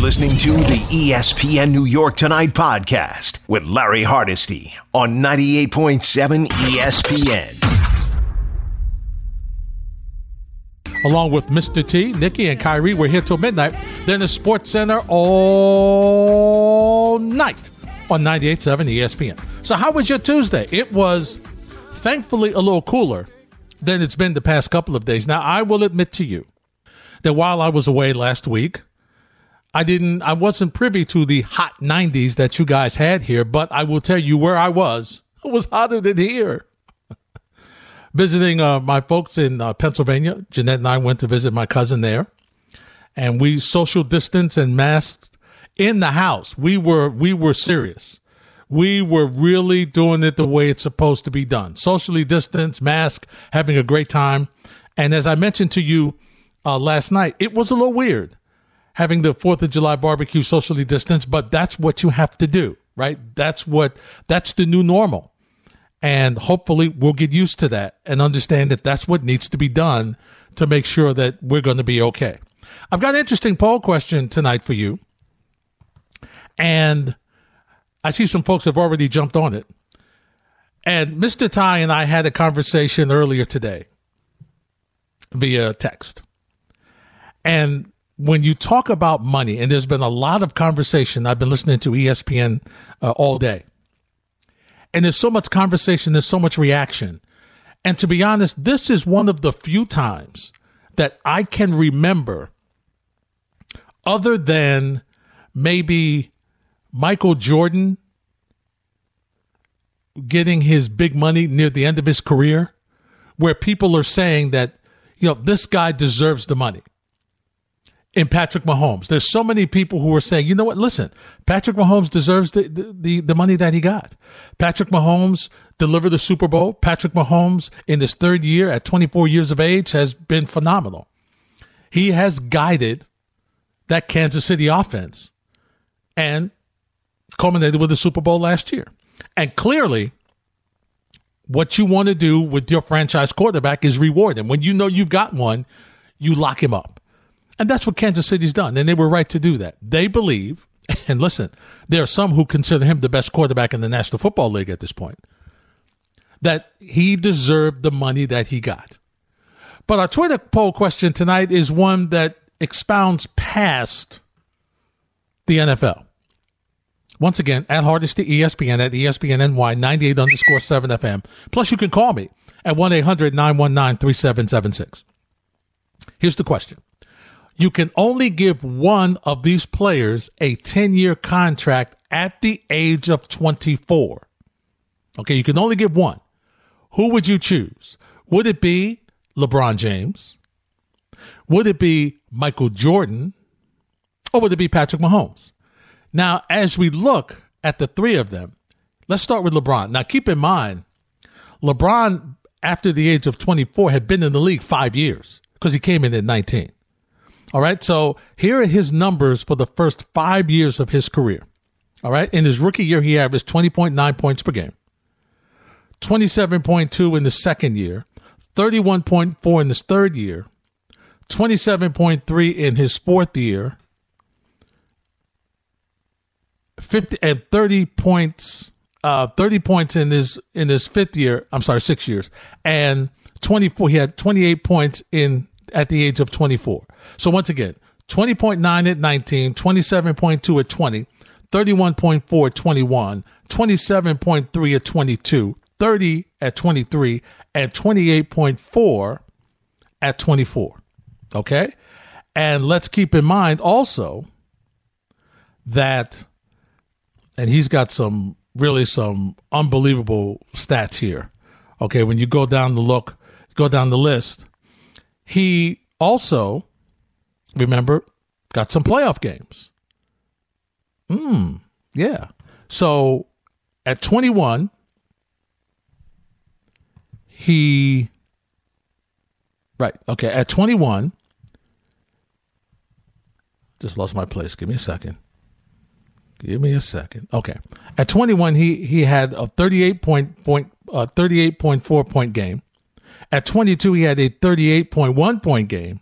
listening to the ESPN New York Tonight podcast with Larry Hardesty on 98.7 ESPN. Along with Mr. T, Nikki, and Kyrie, we're here till midnight. Then the Sports Center all night on 98.7 ESPN. So, how was your Tuesday? It was thankfully a little cooler than it's been the past couple of days. Now, I will admit to you that while I was away last week, I didn't, I wasn't privy to the hot 90s that you guys had here, but I will tell you where I was. It was hotter than here. Visiting uh, my folks in uh, Pennsylvania. Jeanette and I went to visit my cousin there, and we social distance and masked in the house. We were we were serious. We were really doing it the way it's supposed to be done. Socially distanced, mask, having a great time. And as I mentioned to you uh, last night, it was a little weird having the Fourth of July barbecue socially distanced, but that's what you have to do, right? That's what that's the new normal. And hopefully we'll get used to that and understand that that's what needs to be done to make sure that we're going to be okay. I've got an interesting poll question tonight for you. And I see some folks have already jumped on it. And Mr. Ty and I had a conversation earlier today via text. And when you talk about money, and there's been a lot of conversation, I've been listening to ESPN uh, all day, and there's so much conversation, there's so much reaction. And to be honest, this is one of the few times that I can remember, other than maybe Michael Jordan getting his big money near the end of his career, where people are saying that, you know, this guy deserves the money. In Patrick Mahomes, there's so many people who are saying, you know what? Listen, Patrick Mahomes deserves the, the, the money that he got. Patrick Mahomes delivered the Super Bowl. Patrick Mahomes, in his third year at 24 years of age, has been phenomenal. He has guided that Kansas City offense and culminated with the Super Bowl last year. And clearly, what you want to do with your franchise quarterback is reward him. When you know you've got one, you lock him up. And that's what Kansas City's done. And they were right to do that. They believe, and listen, there are some who consider him the best quarterback in the National Football League at this point, that he deserved the money that he got. But our Twitter poll question tonight is one that expounds past the NFL. Once again, at Hardesty ESPN at ESPN NY 98 underscore 7 FM. Plus, you can call me at 1 800 919 3776. Here's the question You can only give one of these players a 10 year contract at the age of 24. Okay, you can only give one. Who would you choose? Would it be LeBron James? Would it be Michael Jordan? Or would it be Patrick Mahomes? Now, as we look at the three of them, let's start with LeBron. Now, keep in mind, LeBron, after the age of 24, had been in the league five years because he came in at 19. All right. So here are his numbers for the first five years of his career. All right. In his rookie year, he averaged 20.9 points per game, 27.2 in the second year, 31.4 in his third year, 27.3 in his fourth year, 50 and 30 points uh 30 points in his in his fifth year i'm sorry six years and 24 he had 28 points in at the age of 24 so once again 20.9 at 19 27.2 at 20 31.4 at 21 27.3 at 22 30 at 23 and 28.4 at 24 okay? And let's keep in mind also that and he's got some really some unbelievable stats here. Okay, when you go down the look, go down the list, he also remember got some playoff games. Hmm, yeah. So at 21, he right, okay, at 21 just lost my place. Give me a second. Give me a second. Okay. At 21, he he had a 38 point point uh, 38.4 point game. At 22, he had a 38.1 point game.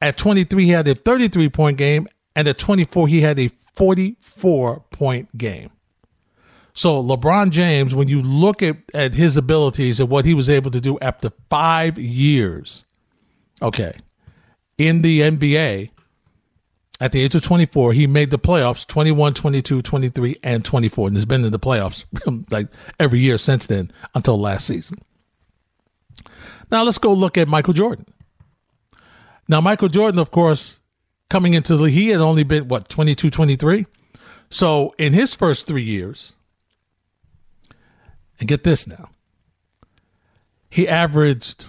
At 23, he had a 33 point game. And at 24, he had a 44 point game. So LeBron James, when you look at, at his abilities and what he was able to do after five years, okay, in the NBA, at the age of 24, he made the playoffs 21, 22, 23, and 24. And has been in the playoffs like every year since then until last season. Now let's go look at Michael Jordan. Now, Michael Jordan, of course, coming into the, he had only been, what, 22, 23? So in his first three years, and get this now, he averaged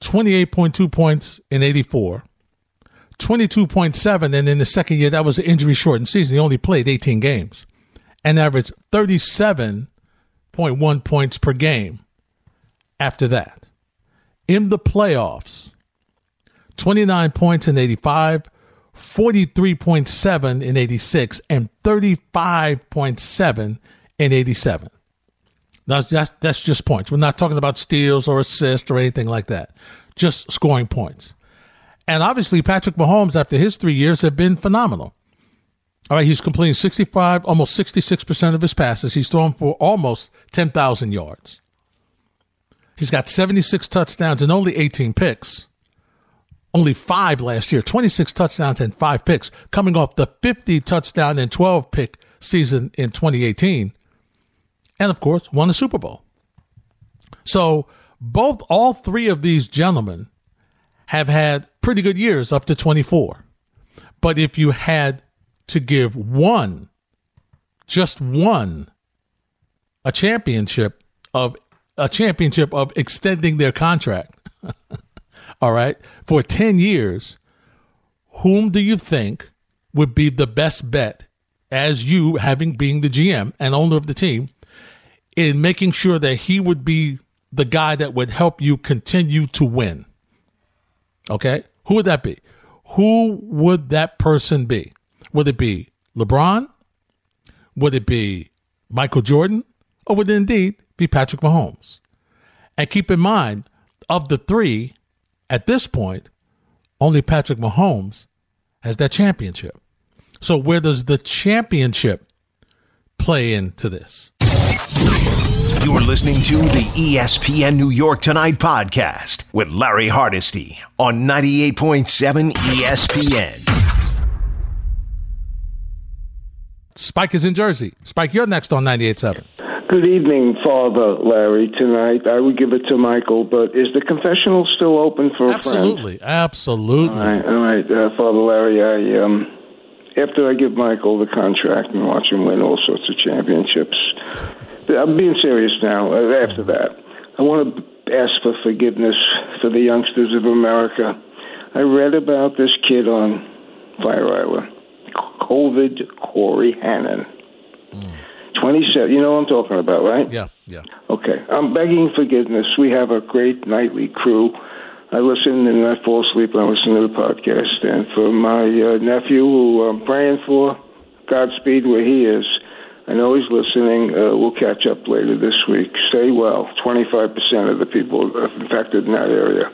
28.2 points in 84, 22.7, and in the second year, that was an injury shortened season. He only played 18 games and averaged 37.1 points per game after that. In the playoffs, 29 points in 85, 43.7 in 86, and 35.7 in 87. That's, that's, that's just points. We're not talking about steals or assists or anything like that. Just scoring points. And obviously, Patrick Mahomes, after his three years, have been phenomenal. All right, he's completing 65, almost 66% of his passes. He's thrown for almost 10,000 yards. He's got 76 touchdowns and only 18 picks. Only five last year, 26 touchdowns and five picks, coming off the 50 touchdown and 12 pick season in 2018 and of course won the Super Bowl. So both all three of these gentlemen have had pretty good years up to 24. But if you had to give one, just one, a championship of a championship of extending their contract, all right, for 10 years, whom do you think would be the best bet as you having being the GM and owner of the team in making sure that he would be the guy that would help you continue to win. Okay? Who would that be? Who would that person be? Would it be LeBron? Would it be Michael Jordan? Or would it indeed be Patrick Mahomes? And keep in mind, of the three, at this point, only Patrick Mahomes has that championship. So, where does the championship play into this? You're listening to the ESPN New York Tonight podcast with Larry Hardesty on 98.7 ESPN. Spike is in Jersey. Spike, you're next on 98.7. Good evening, Father Larry. Tonight, I would give it to Michael, but is the confessional still open for a absolutely, friend? Absolutely, All right, all right, uh, Father Larry. I um, after I give Michael the contract and watch him win all sorts of championships, I'm being serious now. Uh, after that, I want to ask for forgiveness for the youngsters of America. I read about this kid on Fire Island, COVID Corey Hannon. Mm. 27. You know what I'm talking about, right? Yeah, yeah. Okay. I'm begging forgiveness. We have a great nightly crew. I listen and I fall asleep and I listen to the podcast. And for my uh, nephew, who I'm praying for, Godspeed where he is. I know he's listening. Uh, we'll catch up later this week. Stay well. 25% of the people are infected in that area.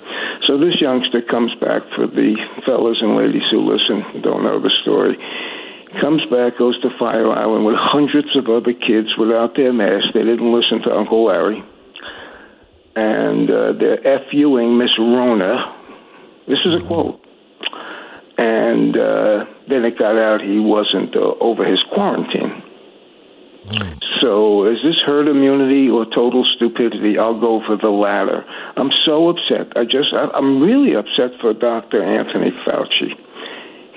So this youngster comes back for the fellas and ladies who listen, don't know the story. Comes back, goes to Fire Island with hundreds of other kids without their masks. They didn't listen to Uncle Larry. And uh, they're FUing Miss Rona. This is a quote. And uh, then it got out he wasn't uh, over his quarantine. So, is this herd immunity or total stupidity? I'll go for the latter. I'm so upset. I just, I'm really upset for Dr. Anthony Fauci.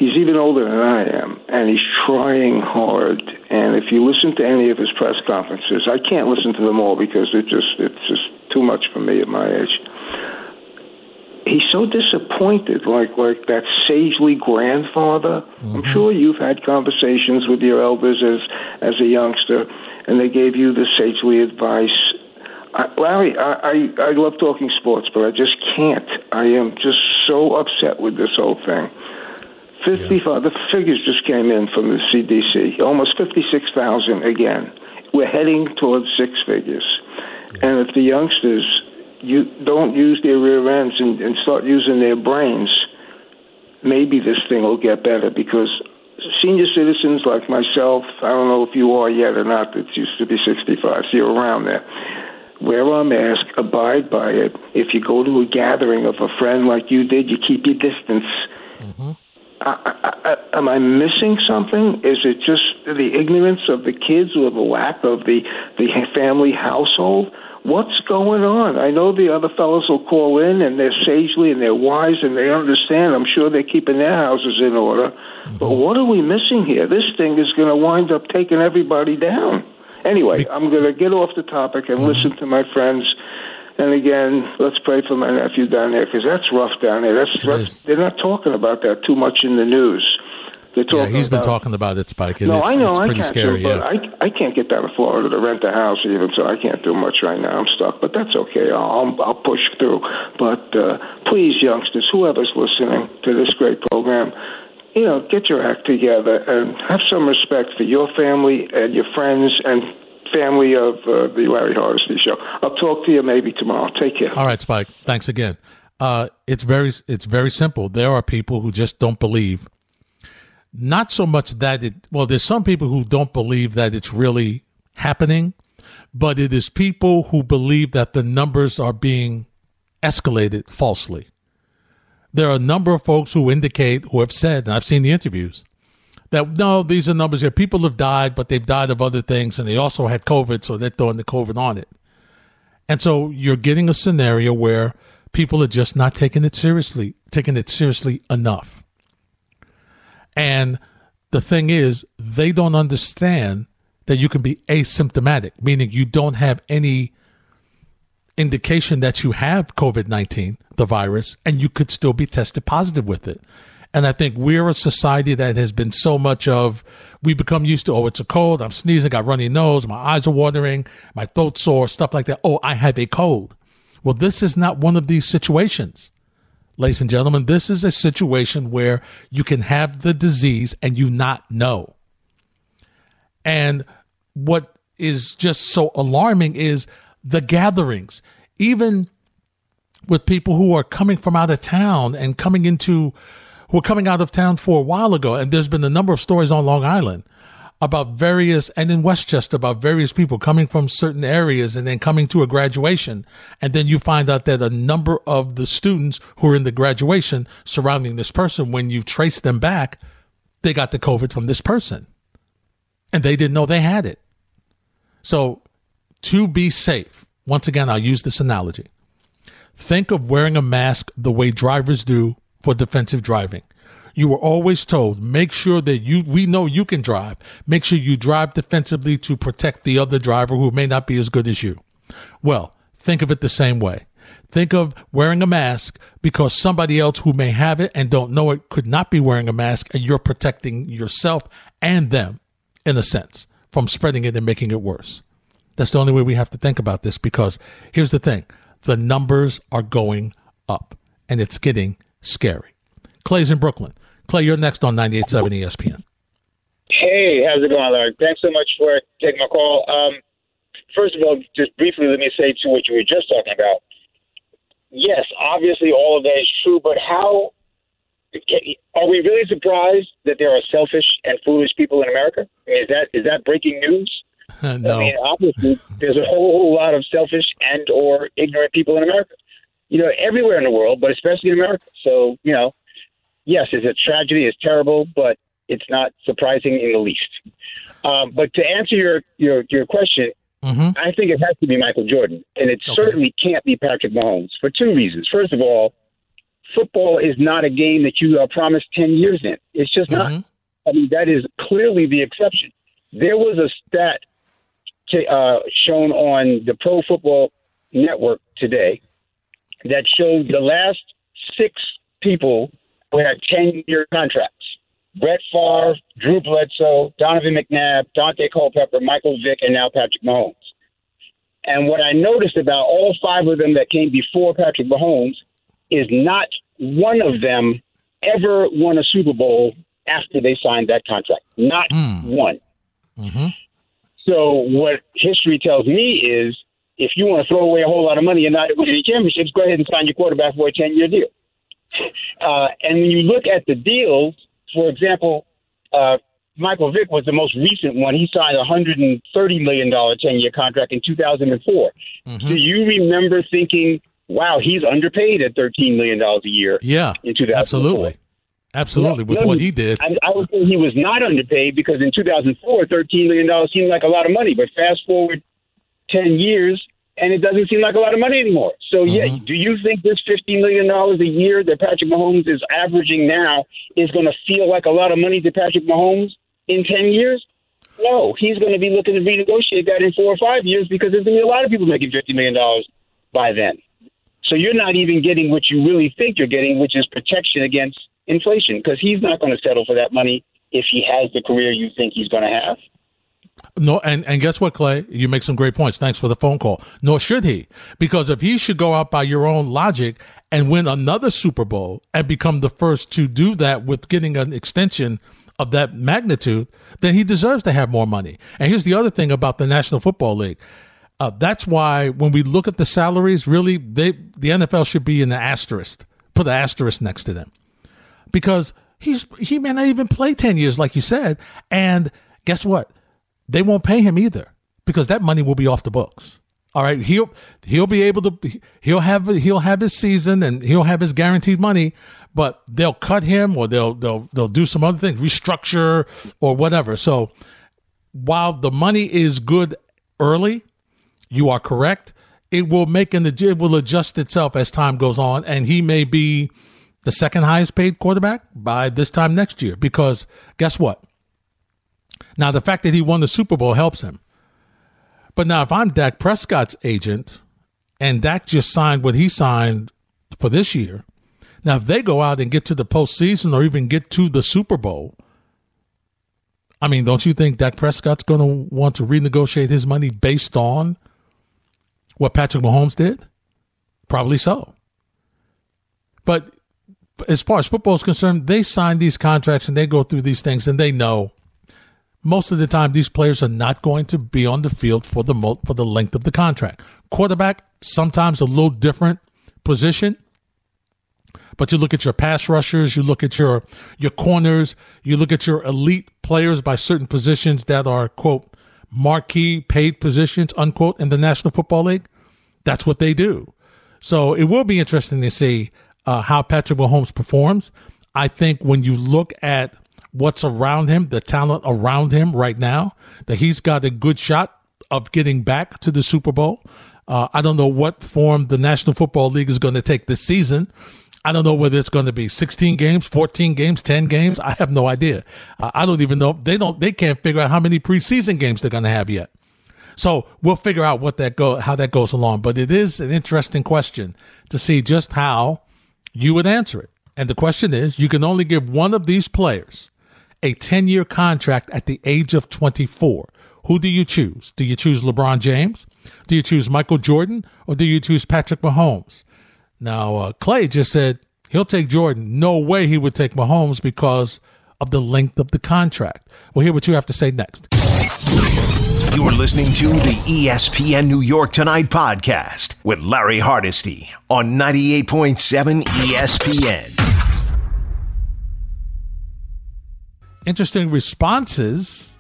He's even older than I am, and he's trying hard. And if you listen to any of his press conferences, I can't listen to them all because it just, it's just too much for me at my age he's so disappointed, like like that sagely grandfather. Mm-hmm. I'm sure you've had conversations with your elders as as a youngster, and they gave you the sagely advice. I, Larry, I, I I love talking sports, but I just can't. I am just so upset with this whole thing. 55, yeah. the figures just came in from the CDC, almost 56,000 again. We're heading towards six figures. Yeah. And if the youngsters you don't use their rear ends and, and start using their brains, maybe this thing will get better because senior citizens like myself, I don't know if you are yet or not, it used to be 65, so you're around there. Wear a mask, abide by it. If you go to a gathering of a friend like you did, you keep your distance. Mm-hmm. I, I, am I missing something? Is it just the ignorance of the kids or the lack of the, the family household? what's going on? I know the other fellows will call in and they're sagely and they're wise and they understand. I'm sure they're keeping their houses in order. Mm-hmm. But what are we missing here? This thing is going to wind up taking everybody down. Anyway, I'm going to get off the topic and mm-hmm. listen to my friends. And again, let's pray for my nephew down there because that's rough down there. That's, that's they're not talking about that too much in the news. They're talking yeah, he's been talking about it, Spike. no, it's, I know. It's I pretty can't scary. Do, yeah. I, I can't get down to Florida to rent a house even, so I can't do much right now. I'm stuck, but that's okay. I'll, I'll push through. But uh, please, youngsters, whoever's listening to this great program, you know, get your act together and have some respect for your family and your friends and family of uh, the Larry Hardesty Show. I'll talk to you maybe tomorrow. Take care. All right, Spike. Thanks again. Uh, it's very it's very simple. There are people who just don't believe not so much that it, well, there's some people who don't believe that it's really happening, but it is people who believe that the numbers are being escalated falsely. There are a number of folks who indicate, who have said, and I've seen the interviews, that no, these are numbers here. People have died, but they've died of other things, and they also had COVID, so they're throwing the COVID on it. And so you're getting a scenario where people are just not taking it seriously, taking it seriously enough. And the thing is, they don't understand that you can be asymptomatic, meaning you don't have any indication that you have COVID 19, the virus, and you could still be tested positive with it. And I think we're a society that has been so much of, we become used to, oh, it's a cold, I'm sneezing, got runny nose, my eyes are watering, my throat sore, stuff like that. Oh, I have a cold. Well, this is not one of these situations ladies and gentlemen, this is a situation where you can have the disease and you not know. And what is just so alarming is the gatherings, even with people who are coming from out of town and coming into, who are coming out of town for a while ago. And there's been a number of stories on Long Island about various, and in Westchester, about various people coming from certain areas and then coming to a graduation. And then you find out that a number of the students who are in the graduation surrounding this person, when you trace them back, they got the COVID from this person. And they didn't know they had it. So to be safe, once again, I'll use this analogy. Think of wearing a mask the way drivers do for defensive driving. You were always told make sure that you we know you can drive. Make sure you drive defensively to protect the other driver who may not be as good as you. Well think of it the same way. Think of wearing a mask because somebody else who may have it and don't know it could not be wearing a mask and you're protecting yourself and them in a sense from spreading it and making it worse. That's the only way we have to think about this because here's the thing. The numbers are going up and it's getting scary clay's in brooklyn Clay, you're next on 98.7 ESPN. Hey, how's it going, Larry? Thanks so much for taking my call. Um, first of all, just briefly, let me say to what you were just talking about. Yes, obviously, all of that is true, but how are we really surprised that there are selfish and foolish people in America? I mean, is that is that breaking news? no. I mean, obviously, there's a whole, whole lot of selfish and or ignorant people in America. You know, everywhere in the world, but especially in America. So, you know, yes, it's a tragedy, it's terrible, but it's not surprising in the least. Um, but to answer your your, your question, mm-hmm. I think it has to be Michael Jordan, and it okay. certainly can't be Patrick Mahomes for two reasons. First of all, football is not a game that you are promised ten years in. It's just mm-hmm. not. I mean, that is clearly the exception. There was a stat to, uh, shown on the Pro Football Network today that showed the last six people who had 10 year contracts. Brett Favre, Drew Bledsoe, Donovan McNabb, Daunte Culpepper, Michael Vick, and now Patrick Mahomes. And what I noticed about all five of them that came before Patrick Mahomes is not one of them ever won a Super Bowl after they signed that contract. Not mm. one. Mm-hmm. So what history tells me is if you want to throw away a whole lot of money and not win any championships, go ahead and sign your quarterback for a 10 year deal. Uh, and when you look at the deals, for example, uh, Michael Vick was the most recent one. He signed a $130 million 10 year contract in 2004. Mm-hmm. Do you remember thinking, wow, he's underpaid at $13 million a year? Yeah. In 2004? Absolutely. Absolutely, with no, what he did. I, I, would say he was not underpaid because in 2004, $13 million seemed like a lot of money. But fast forward 10 years, and it doesn't seem like a lot of money anymore. So, yeah, mm-hmm. do you think this $50 million a year that Patrick Mahomes is averaging now is going to feel like a lot of money to Patrick Mahomes in 10 years? No, he's going to be looking to renegotiate that in four or five years because there's going to be a lot of people making $50 million by then. So you're not even getting what you really think you're getting, which is protection against inflation, because he's not going to settle for that money if he has the career you think he's going to have. No, and, and guess what, Clay? You make some great points. Thanks for the phone call. Nor should he, because if he should go out by your own logic and win another Super Bowl and become the first to do that with getting an extension of that magnitude, then he deserves to have more money. And here's the other thing about the National Football League. Uh, that's why when we look at the salaries, really, they the NFL should be in the asterisk. Put an asterisk next to them, because he's he may not even play ten years, like you said. And guess what? They won't pay him either because that money will be off the books. All right, he'll he'll be able to he'll have he'll have his season and he'll have his guaranteed money, but they'll cut him or they'll they'll they'll do some other things, restructure or whatever. So while the money is good early, you are correct. It will make an it will adjust itself as time goes on, and he may be the second highest paid quarterback by this time next year. Because guess what? Now, the fact that he won the Super Bowl helps him. But now, if I'm Dak Prescott's agent and Dak just signed what he signed for this year, now if they go out and get to the postseason or even get to the Super Bowl, I mean, don't you think Dak Prescott's going to want to renegotiate his money based on what Patrick Mahomes did? Probably so. But as far as football is concerned, they sign these contracts and they go through these things and they know most of the time these players are not going to be on the field for the for the length of the contract. Quarterback sometimes a little different position, but you look at your pass rushers, you look at your your corners, you look at your elite players by certain positions that are quote marquee paid positions unquote in the National Football League. That's what they do. So it will be interesting to see uh, how Patrick Mahomes performs. I think when you look at what's around him, the talent around him right now, that he's got a good shot of getting back to the Super Bowl. Uh, I don't know what form the National Football League is going to take this season. I don't know whether it's going to be 16 games, 14 games, 10 games. I have no idea. I don't even know. They don't. They can't figure out how many preseason games they're going to have yet. So we'll figure out what that go how that goes along. But it is an interesting question to see just how you would answer it. And the question is, you can only give one of these players a 10 year contract at the age of 24. Who do you choose? Do you choose LeBron James? Do you choose Michael Jordan? Or do you choose Patrick Mahomes? Now, uh, Clay just said he'll take Jordan. No way he would take Mahomes because of the length of the contract. We'll hear what you have to say next. You're listening to the ESPN New York Tonight podcast with Larry Hardesty on 98.7 ESPN. Interesting responses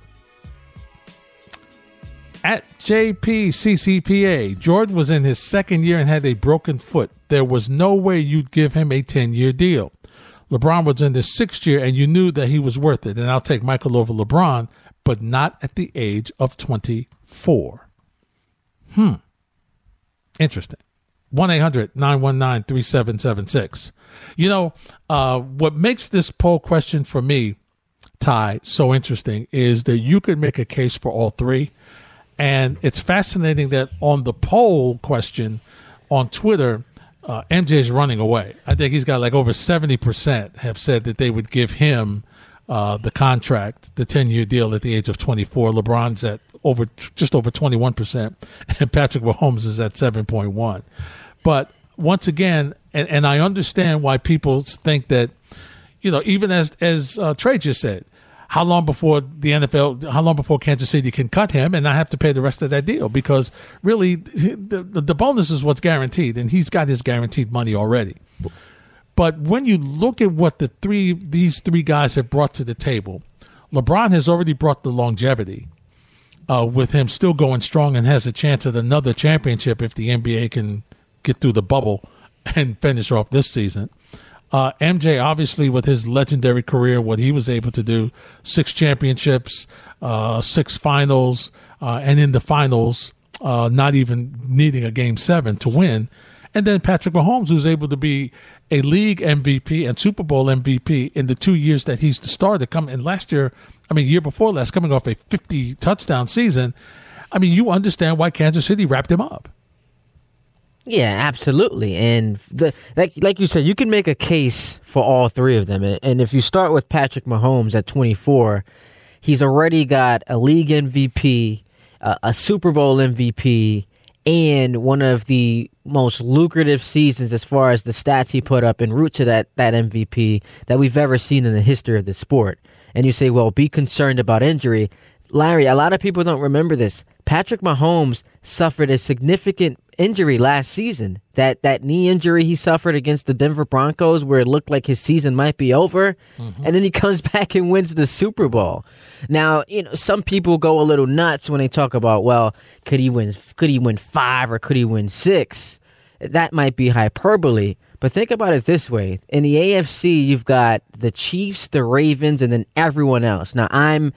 at JPCCPA. Jordan was in his second year and had a broken foot. There was no way you'd give him a 10 year deal. LeBron was in his sixth year and you knew that he was worth it. And I'll take Michael over LeBron, but not at the age of 24. Hmm. Interesting. 1 800 919 3776. You know, uh, what makes this poll question for me Ty, so interesting is that you could make a case for all three. And it's fascinating that on the poll question on Twitter, uh, MJ is running away. I think he's got like over 70% have said that they would give him uh, the contract, the 10 year deal at the age of 24. LeBron's at over just over 21%, and Patrick Mahomes is at 7.1. But once again, and, and I understand why people think that, you know, even as as uh, Trey just said, how long before the NFL, how long before Kansas City can cut him and not have to pay the rest of that deal? Because really, the, the bonus is what's guaranteed, and he's got his guaranteed money already. But when you look at what the three these three guys have brought to the table, LeBron has already brought the longevity uh, with him still going strong and has a chance at another championship if the NBA can get through the bubble and finish off this season. Uh, MJ, obviously, with his legendary career, what he was able to do six championships, uh, six finals, uh, and in the finals, uh, not even needing a game seven to win. And then Patrick Mahomes, who's able to be a league MVP and Super Bowl MVP in the two years that he's the star to come. And last year, I mean, year before last, coming off a 50 touchdown season, I mean, you understand why Kansas City wrapped him up. Yeah, absolutely. And the like like you said, you can make a case for all three of them. And if you start with Patrick Mahomes at 24, he's already got a league MVP, a, Super Bowl MVP, and one of the most lucrative seasons as far as the stats he put up en route to that that MVP that we've ever seen in the history of the sport and you say, well, be concerned about injury. Larry, a lot of people don't remember this. Patrick Mahomes suffered a significant injury last season. That that knee injury he suffered against the Denver Broncos where it looked like his season might be over, mm-hmm. and then he comes back and wins the Super Bowl. Now, you know, some people go a little nuts when they talk about, well, could he win could he win 5 or could he win 6? That might be hyperbole. But think about it this way: in the AFC, you've got the Chiefs, the Ravens, and then everyone else. Now, I'm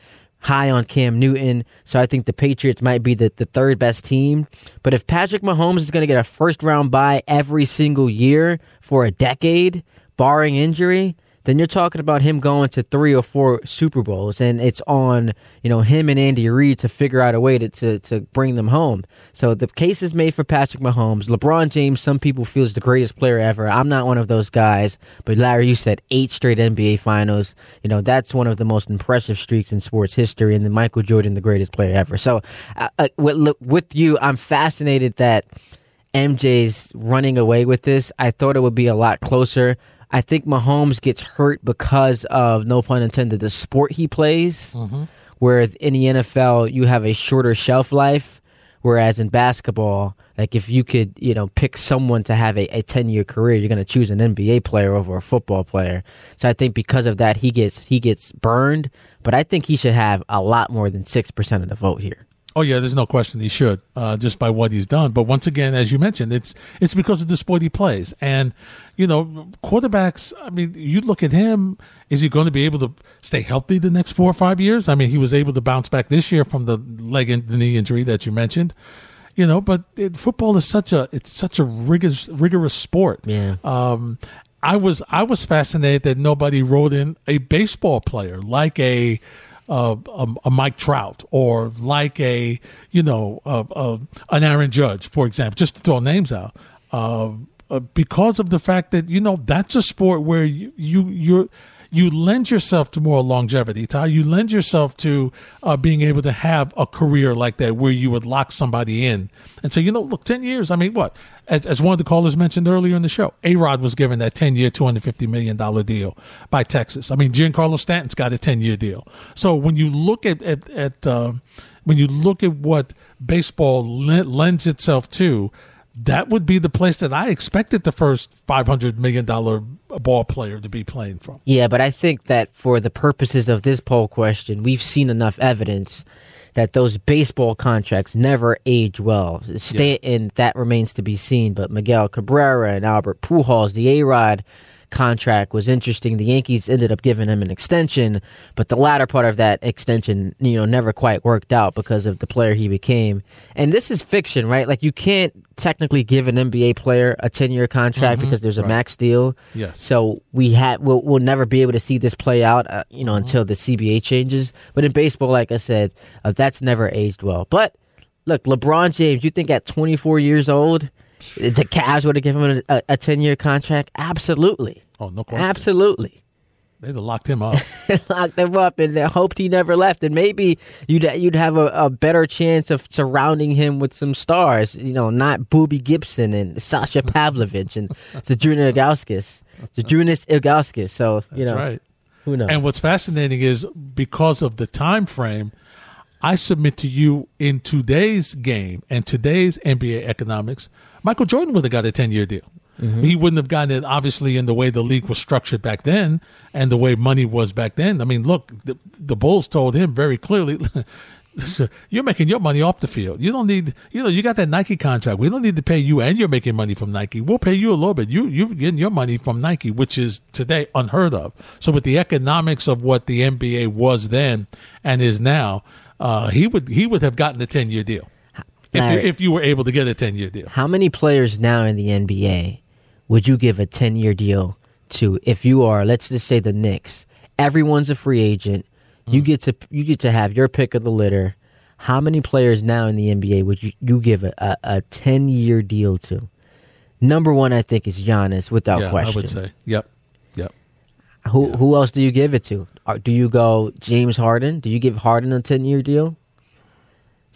high on Cam Newton, so I think the Patriots might be the, the third best team. But if Patrick Mahomes is going to get a first round bye every single year for a decade, barring injury, then you're talking about him going to three or four Super Bowls, and it's on you know him and Andy Reid to figure out a way to, to to bring them home. So the case is made for Patrick Mahomes. LeBron James, some people feel is the greatest player ever. I'm not one of those guys, but Larry, you said eight straight NBA Finals. You know that's one of the most impressive streaks in sports history, and then Michael Jordan, the greatest player ever. So uh, uh with, with you, I'm fascinated that. MJ's running away with this. I thought it would be a lot closer. I think Mahomes gets hurt because of no pun intended the sport he plays. Mm-hmm. Where in the NFL you have a shorter shelf life, whereas in basketball, like if you could you know pick someone to have a, a ten year career, you're going to choose an NBA player over a football player. So I think because of that he gets he gets burned, but I think he should have a lot more than six percent of the vote here. Oh yeah, there's no question he should, uh, just by what he's done. But once again, as you mentioned, it's it's because of the sport he plays, and you know, quarterbacks. I mean, you look at him. Is he going to be able to stay healthy the next four or five years? I mean, he was able to bounce back this year from the leg and the knee injury that you mentioned. You know, but it, football is such a it's such a rigorous rigorous sport. Yeah. Um, I was I was fascinated that nobody wrote in a baseball player like a uh, a, a, Mike Trout or like a you know an Aaron Judge, for example, just to throw names out. Uh, uh, because of the fact that you know that's a sport where you you you're you lend yourself to more longevity. Ty, you lend yourself to uh, being able to have a career like that where you would lock somebody in and say, you know, look, 10 years. I mean, what? As, as one of the callers mentioned earlier in the show, A Rod was given that 10 year, $250 million deal by Texas. I mean, Giancarlo Stanton's got a 10 year deal. So when you look at, at, at uh, when you look at what baseball lends itself to, that would be the place that I expected the first five hundred million dollar ball player to be playing from. Yeah, but I think that for the purposes of this poll question, we've seen enough evidence that those baseball contracts never age well. Stay, yeah. and that remains to be seen. But Miguel Cabrera and Albert Pujols, the A Rod contract was interesting. The Yankees ended up giving him an extension, but the latter part of that extension, you know, never quite worked out because of the player he became. And this is fiction, right? Like you can't technically give an NBA player a 10-year contract mm-hmm, because there's a right. max deal. Yes. So we had we'll, we'll never be able to see this play out, uh, you know, mm-hmm. until the CBA changes. But in baseball, like I said, uh, that's never aged well. But look, LeBron James, you think at 24 years old, the Cavs would have given him a, a 10 year contract? Absolutely. Oh, no question. Absolutely. They'd have locked him up. locked him up and they hoped he never left. And maybe you'd you'd have a, a, better chance of surrounding him with some stars. You know, not Boobie Gibson and Sasha Pavlovic and Zydrunas Ilgauskas. Zydrunas Ilgauskas. So, you That's know, right. who knows? And what's fascinating is because of the time frame, I submit to you in today's game and today's NBA economics – Michael Jordan would have got a 10 year deal. He wouldn't have gotten it, obviously, in the way the league was structured back then and the way money was back then. I mean, look, the, the Bulls told him very clearly. "Listen, You're making your money off the field. You don't need, you know, you got that Nike contract. We don't need to pay you, and you're making money from Nike. We'll pay you a little bit. You you're getting your money from Nike, which is today unheard of. So with the economics of what the NBA was then and is now, uh, he would he would have gotten a ten year deal if, Larry. if you were able to get a ten year deal. How many players now in the NBA would you give a 10 year deal to if you are, let's just say the Knicks? Everyone's a free agent. You Mm. get to you get to have your pick of the litter. How many players now in the NBA would you, you give a, a, a 10 year deal to? Number one, I think, is Giannis without yeah, question. I would say. Yep. Yep. Who who else do you give it to? Do you go James Harden? Do you give Harden a 10 year deal?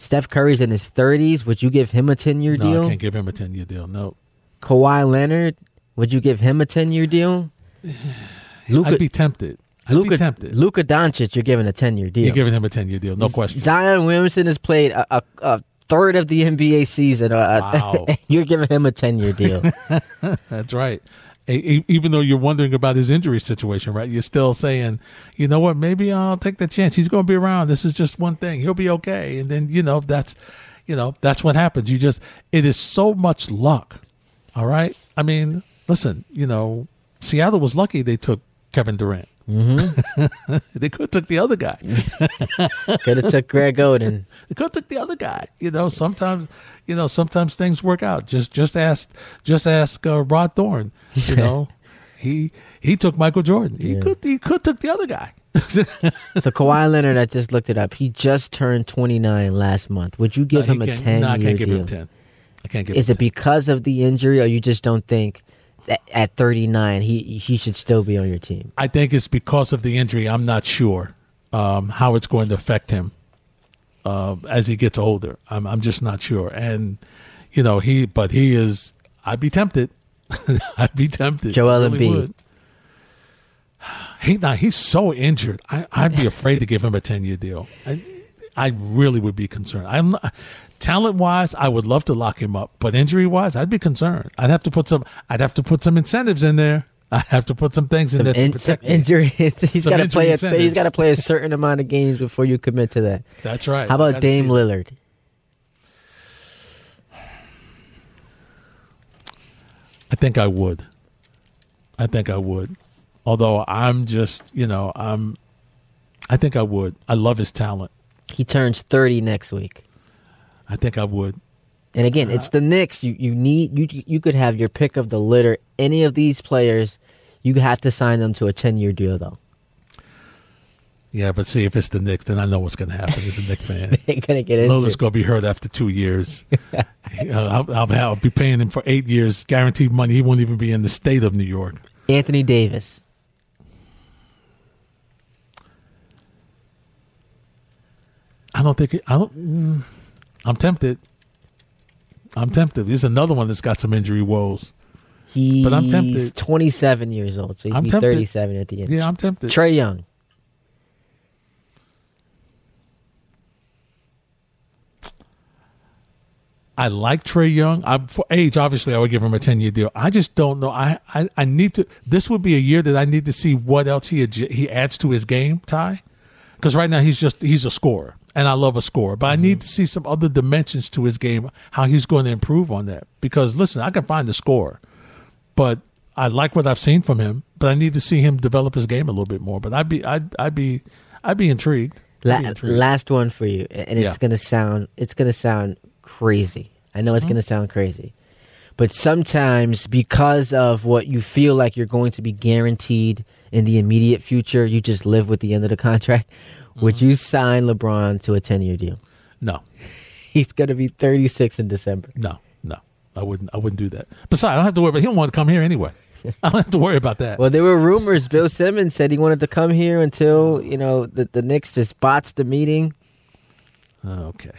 Steph Curry's in his 30s. Would you give him a 10 year deal? No, deal? I can't give him a ten year deal. No. Kawhi Leonard, would you give him a ten year deal? Luka I'd be tempted. I'd Luka be tempted. Luka Doncic, you're giving a ten year deal. You're giving him a ten year deal, no question. Zion Williamson has played a, a, a third of the NBA season. Uh, Wow. you're giving him a ten year deal. That's right. Even though you're wondering about his injury situation, right? You're still saying, you know what? Maybe I'll take the chance. He's going to be around. This is just one thing. He'll be okay. And then you know that's, you know that's what happens. You just it is so much luck. All right. I mean, listen. You know, Seattle was lucky they took Kevin Durant. Mm-hmm. they could have took the other guy. Could have took Greg Oden. They could have took the other guy. You know, sometimes, you know, sometimes things work out. Just, just ask, just ask uh, Rod Thorn. You know, he he took Michael Jordan. He Yeah. could he could took the other guy. So Kawhi Leonard, I just looked it up. He just turned 29 last month. Would you give No, him a can't- 10 No, I can't give deal? him ten. I can't give. Is it because of the injury, or you just don't think at 39 he he should still be on your team? I think it's because of the injury. I'm not sure um, how it's going to affect him uh, as he gets older. I'm, I'm just not sure. And you know, he, but he is. I'd be tempted. I'd be tempted. Joel really Embiid. would. He now he's so injured. I, I'd be afraid to give him a ten year deal. I, I really would be concerned. I'm talent wise, I would love to lock him up, but injury wise, I'd be concerned. I'd have to put some. I'd have to put some incentives in there. I have to put some things in there to in, protect some me. injury. he's Some got to play. A, he's got to play a certain amount of games before you commit to that. That's right. How about Dame. Lillard? I think I would. I think I would. Although I'm just, you know, I'm. I think I would. I love his talent. He turns 30 next week. I think I would. And again, it's the Knicks. You you need you you could have your pick of the litter. Any of these players, you have to sign them to a 10 year deal though. Yeah, but see, if it's the Knicks, then I know what's going to happen as a Knicks fan. They're gonna get Lillard's going to be hurt after two years. Know, I'll, I'll, I'll be paying him for eight years, guaranteed money. He won't even be in the state of New York. Anthony Davis. I don't think. It, I don't. Mm, I'm tempted. I'm tempted. There's another one that's got some injury woes. He's But I'm tempted. 27 years old, so he'd I'm be tempted. 37 at the end. Yeah, I'm tempted. Trae Young. I like Trae Young. I, for age, obviously, I would give him a ten year deal. I just don't know. I, I, I need to. This would be a year that I need to see what else he he adds to his game. Ty, because right now he's just he's a scorer, and I love a score, But I need to see some other dimensions to his game, how he's going to improve on that. Because listen, I can find the score, but I like what I've seen from him. But I need to see him develop his game a little bit more. But I'd be I'd I'd be I'd be intrigued. I'd La- be intrigued. last one for you, and it's Yeah. gonna sound it's gonna sound crazy. I know it's Mm-hmm. gonna sound crazy, but sometimes because of what you feel like you're going to be guaranteed in the immediate future, you just live with the end of the contract. Mm-hmm. Would you sign LeBron to a ten year deal? no. He's gonna be 36 in December. No, no, I wouldn't. I wouldn't do that. Besides, I don't have to worry about. He don't want to come here anyway. I don't have to worry about that. Well, there were rumors. Bill Simmons said he wanted to come here until you know the the Knicks just botched the meeting, okay,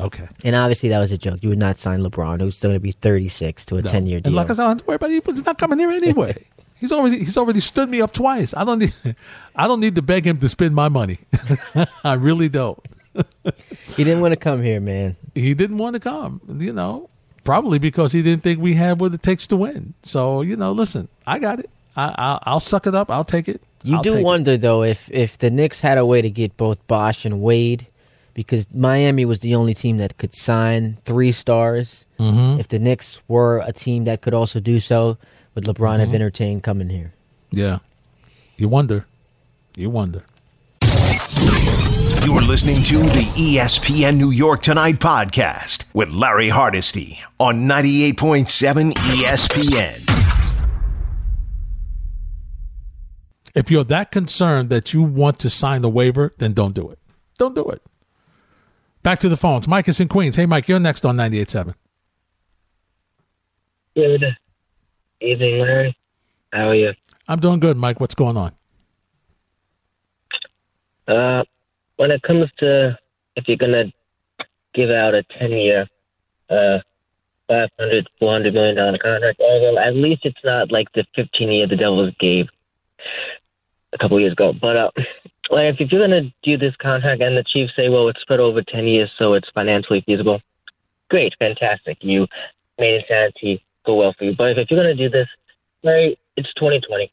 okay. and obviously that was a joke. You would not sign LeBron, who's still going to be 36 to a No. 10 year deal. And like I said, I don't have to worry about. It. He's not coming here anyway. he's already. He's already stood me up twice. I don't need. I don't need to beg him to spend my money. I really don't. he didn't want to come here, man. He didn't want to come. You know, probably because he didn't think we had what it takes to win. So you know, listen, I got it. I, I'll, I'll suck it up. I'll take it. You I'll do take it. wonder though if if the Knicks had a way to get both Bosh and Wade, because Miami was the only team that could sign three stars. Mm-hmm. If the Knicks were a team that could also do so, would LeBron Mm-hmm. have entertained coming here? Yeah, you wonder. You wonder. You're listening to the ESPN New York Tonight podcast with Larry Hardesty on 98.7 ESPN. If you're that concerned that you want to sign the waiver, then don't do it. Don't do it. Back to the phones. Mike is in Queens. Hey, Mike, you're next on 98.7. Good evening, Larry. How are you? I'm doing good, Mike. What's going on? Uh, when it comes to if you're gonna give out a ten year, uh, five hundred, four hundred million dollar contract, although at least it's not like the fifteen year the Devils gave a couple years ago. But uh, like if you're gonna do this contract and the Chiefs say, well, it's spread over ten years, so it's financially feasible, great, fantastic. You made insanity go well for you. But if you're gonna do this, Larry, it's 2020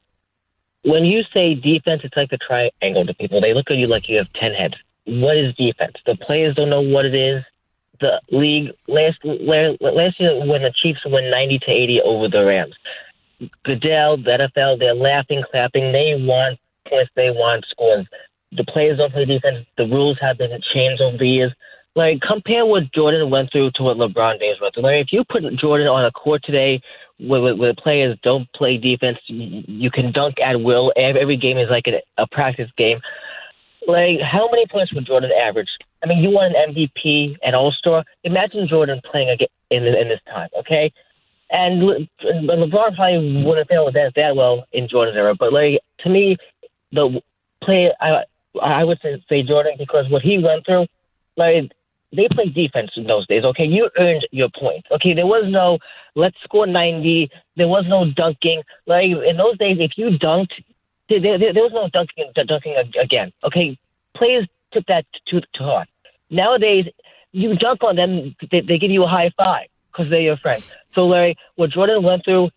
when you say defense, it's like a triangle to people. They look at you like you have 10 heads. What is defense? The players don't know what it is. The league, last, last, last year when the Chiefs won 90 to 80 over the Rams, Goodell, the NFL, they're laughing, clapping. They want points, they want scores. The players don't play defense. The rules have been changed over the years. Like, compare what Jordan went through to what LeBron James went through. Like, if you put Jordan on a court today where, where, where players don't play defense, you, can dunk at will. Every, game is like a, a practice game. Like, how many points would Jordan average? I mean, you won an MVP, an All Star. Imagine Jordan playing again in in this time, okay? And Le- LeBron probably wouldn't fail that that well in Jordan's era. But like to me, the play I I would say, say Jordan because what he went through, like they played defense in those days. Okay, you earned your points. Okay, there was no let's score ninety. There was no dunking. Like in those days, if you dunked, there, there, there was no dunking dunking again. Okay, players took that too too hard. Nowadays, you dunk on them, they, they give you a high five because they're your friend. So Larry, what Jordan went through.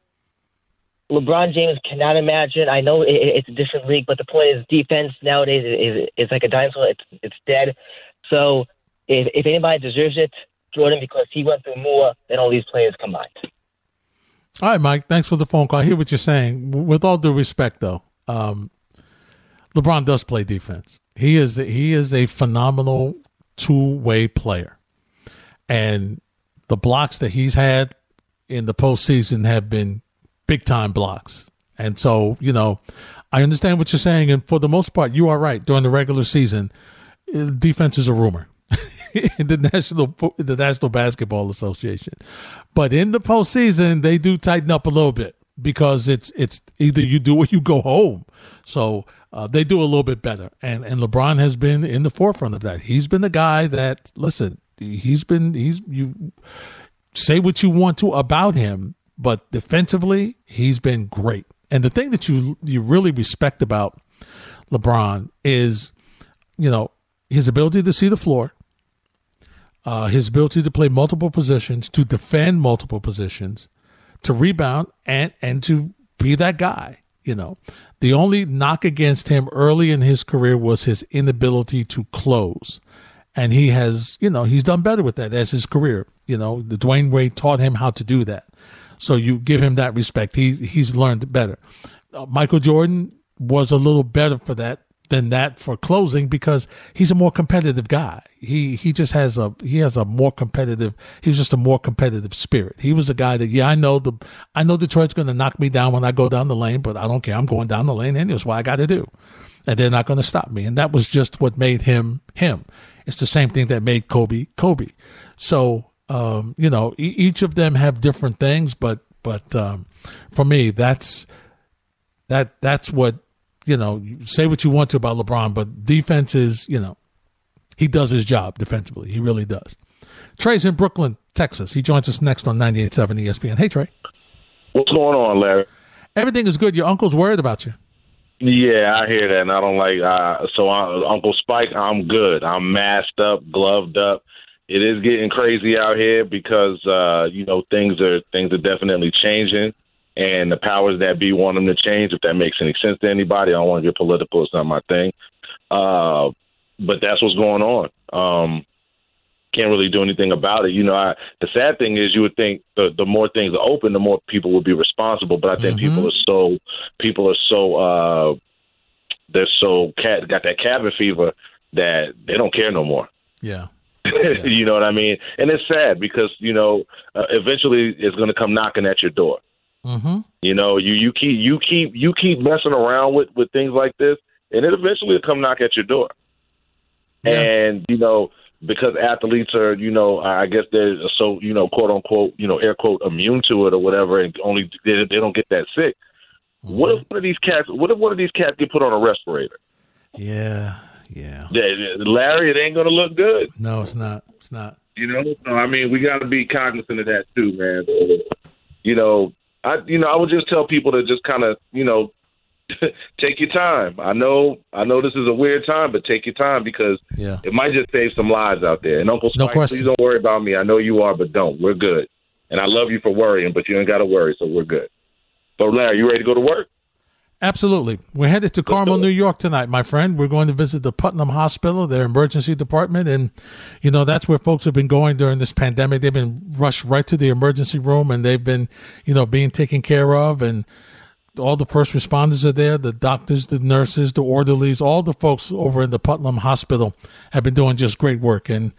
LeBron James cannot imagine. I know it, it's a different league, but the point is defense nowadays is, is, is like a dinosaur. It's it's dead. So if, if anybody deserves it, Jordan, because he went through more than all these players combined. All right, Mike. Thanks for the phone call. I hear what you're saying. With all due respect, though, um, LeBron does play defense. He is he is a phenomenal two way player, and the blocks that he's had in the postseason have been big time blocks. And so, you know, I understand what you're saying, and for the most part, you are right. During the regular season, uh, defense is a rumor in the national the National Basketball Association, but in the postseason, they do tighten up a little bit because it's it's either you do or you go home. So uh, they do a little bit better, and and LeBron has been in the forefront of that. He's been the guy that listen. He's been he's you say what you want to about him, but defensively, he's been great. And the thing that you you really respect about LeBron is, you know, his ability to see the floor, uh, his ability to play multiple positions, to defend multiple positions, to rebound, and and to be that guy. You know, the only knock against him early in his career was his inability to close. And he has, you know, he's done better with that as his career. You know, the Dwyane Wade taught him how to do that. So you give him that respect. He he's learned better. Uh, Michael Jordan was a little better for that than that for closing because he's a more competitive guy. He he just has a he has a more competitive. He's just a more competitive spirit. He was a guy that yeah I know the I know Detroit's going to knock me down when I go down the lane, but I don't care. I'm going down the lane and it's what I got to do, and they're not going to stop me. And that was just what made him him. It's the same thing that made Kobe Kobe. So um, you know, e- each of them have different things, but but um, for me, that's that that's what you know. Say what you want to about LeBron, but defense is you know he does his job defensively. He really does. Trey's in Brooklyn, Texas. He joins us next on 98.7 ESPN. Hey Trey, What's going on, Larry? everything is good. Your uncle's worried about you. Yeah, I hear that, and I don't like. Uh, so, I, Uncle Spike, I'm good. I'm masked up, gloved up, it is getting crazy out here because uh, you know things are things are definitely changing, and the powers that be want them to change. If that makes any sense to anybody, I don't want to get political. It's not my thing. Uh, but that's what's going on. Um, can't really do anything about it. You know, I, the sad thing is, you would think the the more things are open, the more people would be responsible. But I think Mhm. people are so people are so uh, they're so cat got that cabin fever that they don't care no more. Yeah. you know what I mean? And it's sad because you know uh, eventually it's going to come knocking at your door. Mm-hmm. You know, you you keep you keep you keep messing around with with things like this, and it eventually will come knock at your door. Yeah. And you know, because athletes are, you know, I guess they're so you know, quote unquote, you know, air quote, immune to it or whatever, and only they, they don't get that sick. What if one of these cats? What if one of these cats get put on a respirator? Yeah. Yeah. Yeah, Larry, it ain't gonna look good. No, it's not. It's not. You know, so I mean, we got to be cognizant of that too, man. You know, I you know I would just tell people to just kind of you know take your time. I know I know this is a weird time, but take your time because Yeah. it might just save some lives out there. And Uncle No Spike, question. please don't worry about me. I know you are, but don't. We're good. And I love you for worrying, but you ain't got to worry, so we're good. So Larry, you ready to go to work? Absolutely. We're headed to Carmel, New York tonight, my friend. We're going to visit the Putnam Hospital, their emergency department. And, you know, that's where folks have been going during this pandemic. They've been rushed right to the emergency room and they've been, you know, being taken care of. And all the first responders are there the doctors, the nurses, the orderlies, all the folks over in the Putnam Hospital have been doing just great work. And,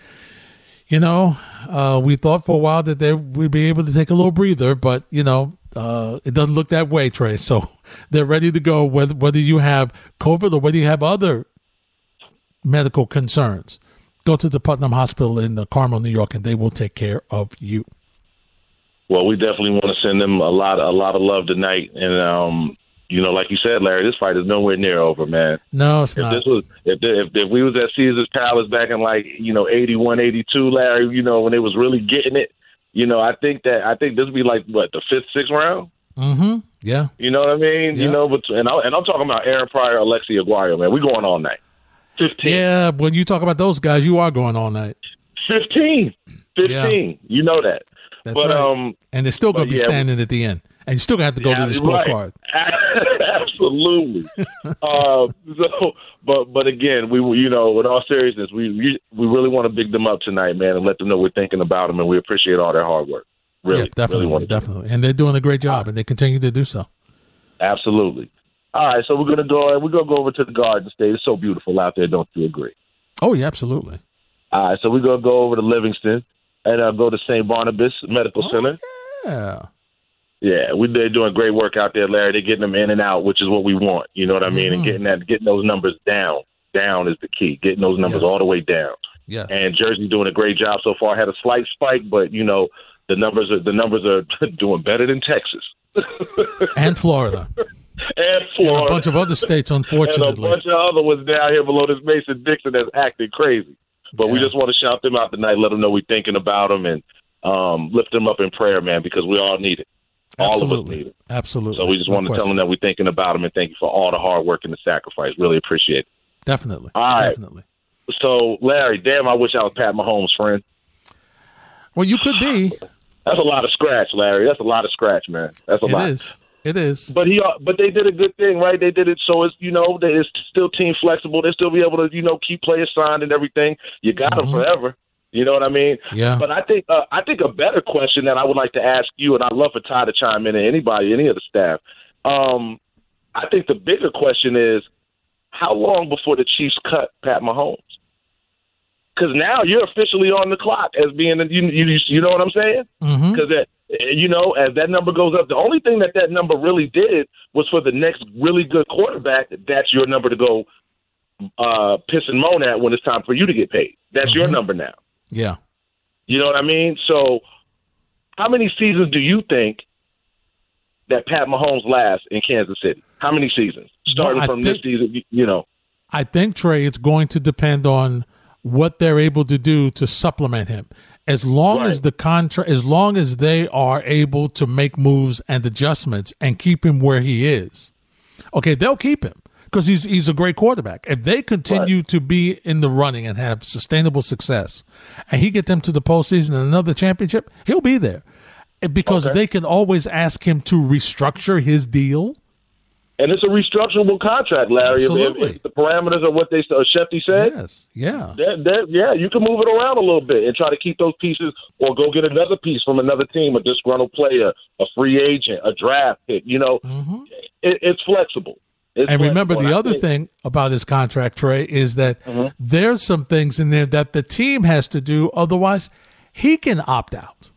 you know, uh, we thought for a while that they would be able to take a little breather, but you know, uh, it doesn't look that way, Trey. So they're ready to go. Whether whether you have COVID or whether you have other medical concerns, go to the Putnam Hospital in uh, Carmel, New York, and they will take care of you. Well, we definitely want to send them a lot a lot of love tonight, and um, you know, like you said, Larry, this fight is nowhere near over, man. No, it's If not. this was if the, if, if we was at Caesar's Palace back in like you know eighty one, eighty two, Larry, you know when they was really getting it, you know I think that I think this would be like what the fifth, sixth round. mm-hmm. Yeah. You know what I mean? Yeah. You know, but and, I, and I'm talking about Aaron Pryor, Alexi Arguello, man. We going all night. 15. Yeah. When you talk about those guys, you are going all night. 15. 15. You know that. That's but right. um and they're still going to be yeah, standing at the end, and you still got to go to the right. scorecard. Absolutely. uh, so, but but again, we will you know, in all seriousness, we we, we really want to big them up tonight, man, and let them know we're thinking about them, and we appreciate all their hard work. Really, yeah, definitely, really definitely, and they're doing a great job, and they continue to do so. absolutely. All right, so we're gonna go. We're gonna go over to the Garden State. It's so beautiful out there. Don't you agree? Oh yeah, absolutely. All right, so we're gonna go over to Livingston and uh, go to St. Barnabas Medical Oh, Center. Yeah, Yeah, we they're doing great work out there, Larry. They're getting them in and out, which is what we want. You know what I mean? And Mhm. getting that, getting those numbers down, down is the key. Getting those numbers Yes. all the way down. yes, And Jersey's doing a great job so far. Had a slight spike, but you know the numbers are the numbers are doing better than Texas and Florida, and and a bunch of other states, unfortunately. and a bunch of other ones down here below this Mason Dixon that's acting crazy. But we just want to shout them out tonight, let them know we're thinking about them, and um, lift them up in prayer, man, because we all need it. All of us Absolutely, need it. absolutely. So we just No want to tell them that we're thinking about them and thank you for all the hard work and the sacrifice. Really appreciate it. definitely, All right. definitely. So, Larry, damn, I wish I was Pat Mahomes' friend. Well, you could be. That's a lot of scratch, Larry. That's a lot of scratch, man. That's a It lot. is. It is. But he, but they did a good thing, right? They did it so it's you know they, it's still team flexible. They still be able to you know keep players signed and everything. You got them Mhm. forever. You know what I mean? Yeah. But I think uh, I think a better question that I would like to ask you, and I'd love for Ty to chime in, and anybody, any of the staff. Um, I think the bigger question is, how long before the Chiefs cut Pat Mahomes? Because now you're officially on the clock as being, you, you, you know what I'm saying? Because that, you know, as that number goes up, the only thing that that number really did was for the next really good quarterback. That's your number to go uh, piss and moan at when it's time for you to get paid. That's your Mhm. number now. Yeah. You know what I mean? So, how many seasons do you think that Pat Mahomes lasts in Kansas City? How many seasons? Starting Well, from think- this season, you- you know. I think Trey, it's going to depend on what they're able to do to supplement him. As long as the contract, as long as they are able to make moves and adjustments and keep him where he is, okay, they'll keep him. Because he's he's a great quarterback. If they continue Right. to be in the running and have sustainable success, and he get them to the postseason and another championship, he'll be there. Because Okay. they can always ask him to restructure his deal. And it's a restructurable contract, Larry. If- If, Absolutely. if the parameters are what they uh, Schefty said, Yes, yeah, that, that, yeah, you can move it around a little bit and try to keep those pieces, or go get another piece from another team, a disgruntled player, a free agent, a draft pick. You know, it, it's flexible. It's And remember, the other think- thing about his contract, Trey, is that Mm-hmm. there's some things in there that the team has to do. Otherwise, he can opt out.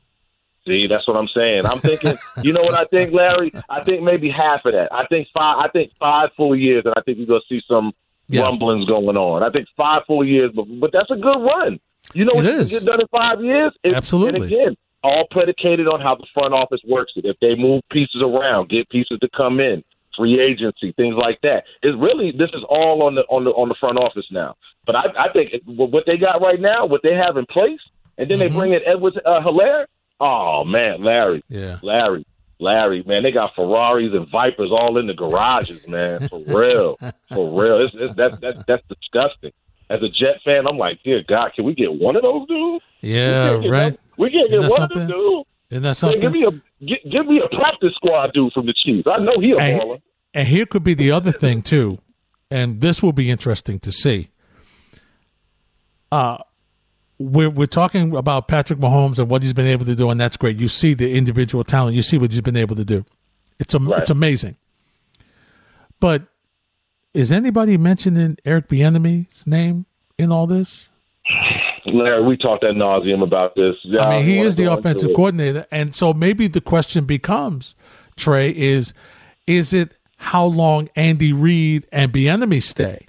See, that's what I'm saying. I'm thinking, you know what I think, Larry? I think maybe half of that. I think five. I think five full years, and I think you're gonna see some Yeah. rumblings going on. I think five full years, but but that's a good run. You know what It you can get done in five years? It's- Absolutely. And again, all predicated on how the front office works it. If they move pieces around, get pieces to come in, free agency, things like that. It's really this is all on the on the on the front office now. But I, I think what they got right now, what they have in place, and then Mm-hmm. they bring in Edwards uh, Helaire. Oh man, Larry, Yeah. Larry, Larry, man, they got Ferraris and Vipers all in the garages, man. For real, for real. It's, it's that's that's that's disgusting. As a Jet fan, I'm like, dear God, can we get one of those dudes? Yeah, We right. We can't get one of them dudes. Isn't that something? give me a gi- give me a practice squad dude from the Chiefs. I know he a And- baller. And here could be the other thing too, and this will be interesting to see. Uh we're we're talking about Patrick Mahomes and what he's been able to do, and that's great. You see the individual talent, you see what he's been able to do. It's am- Right. it's amazing. But is anybody mentioning Eric Bieniemy's name in all this? Larry, we talked at nauseum about this. Yeah, I mean, he wanna is the offensive coordinator, and so maybe the question becomes, Trey, is is it how long Andy Reid and Bieniemy stay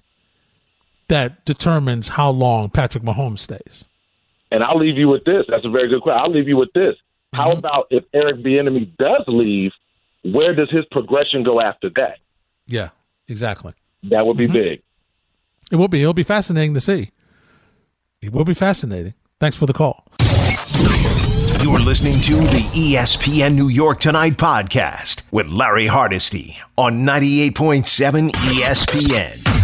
that determines how long Patrick Mahomes stays? And I'll leave you with this. That's a very good question. I'll leave you with this. How Mm-hmm. about if Eric Bieniemy does leave? Where does his progression go after that? Yeah, exactly. That would be Mm-hmm. big. It will be. It'll be fascinating to see. It will be fascinating. Thanks for the call. You're listening to the ESPN New York Tonight podcast with Larry Hardesty on 98.7 ESPN.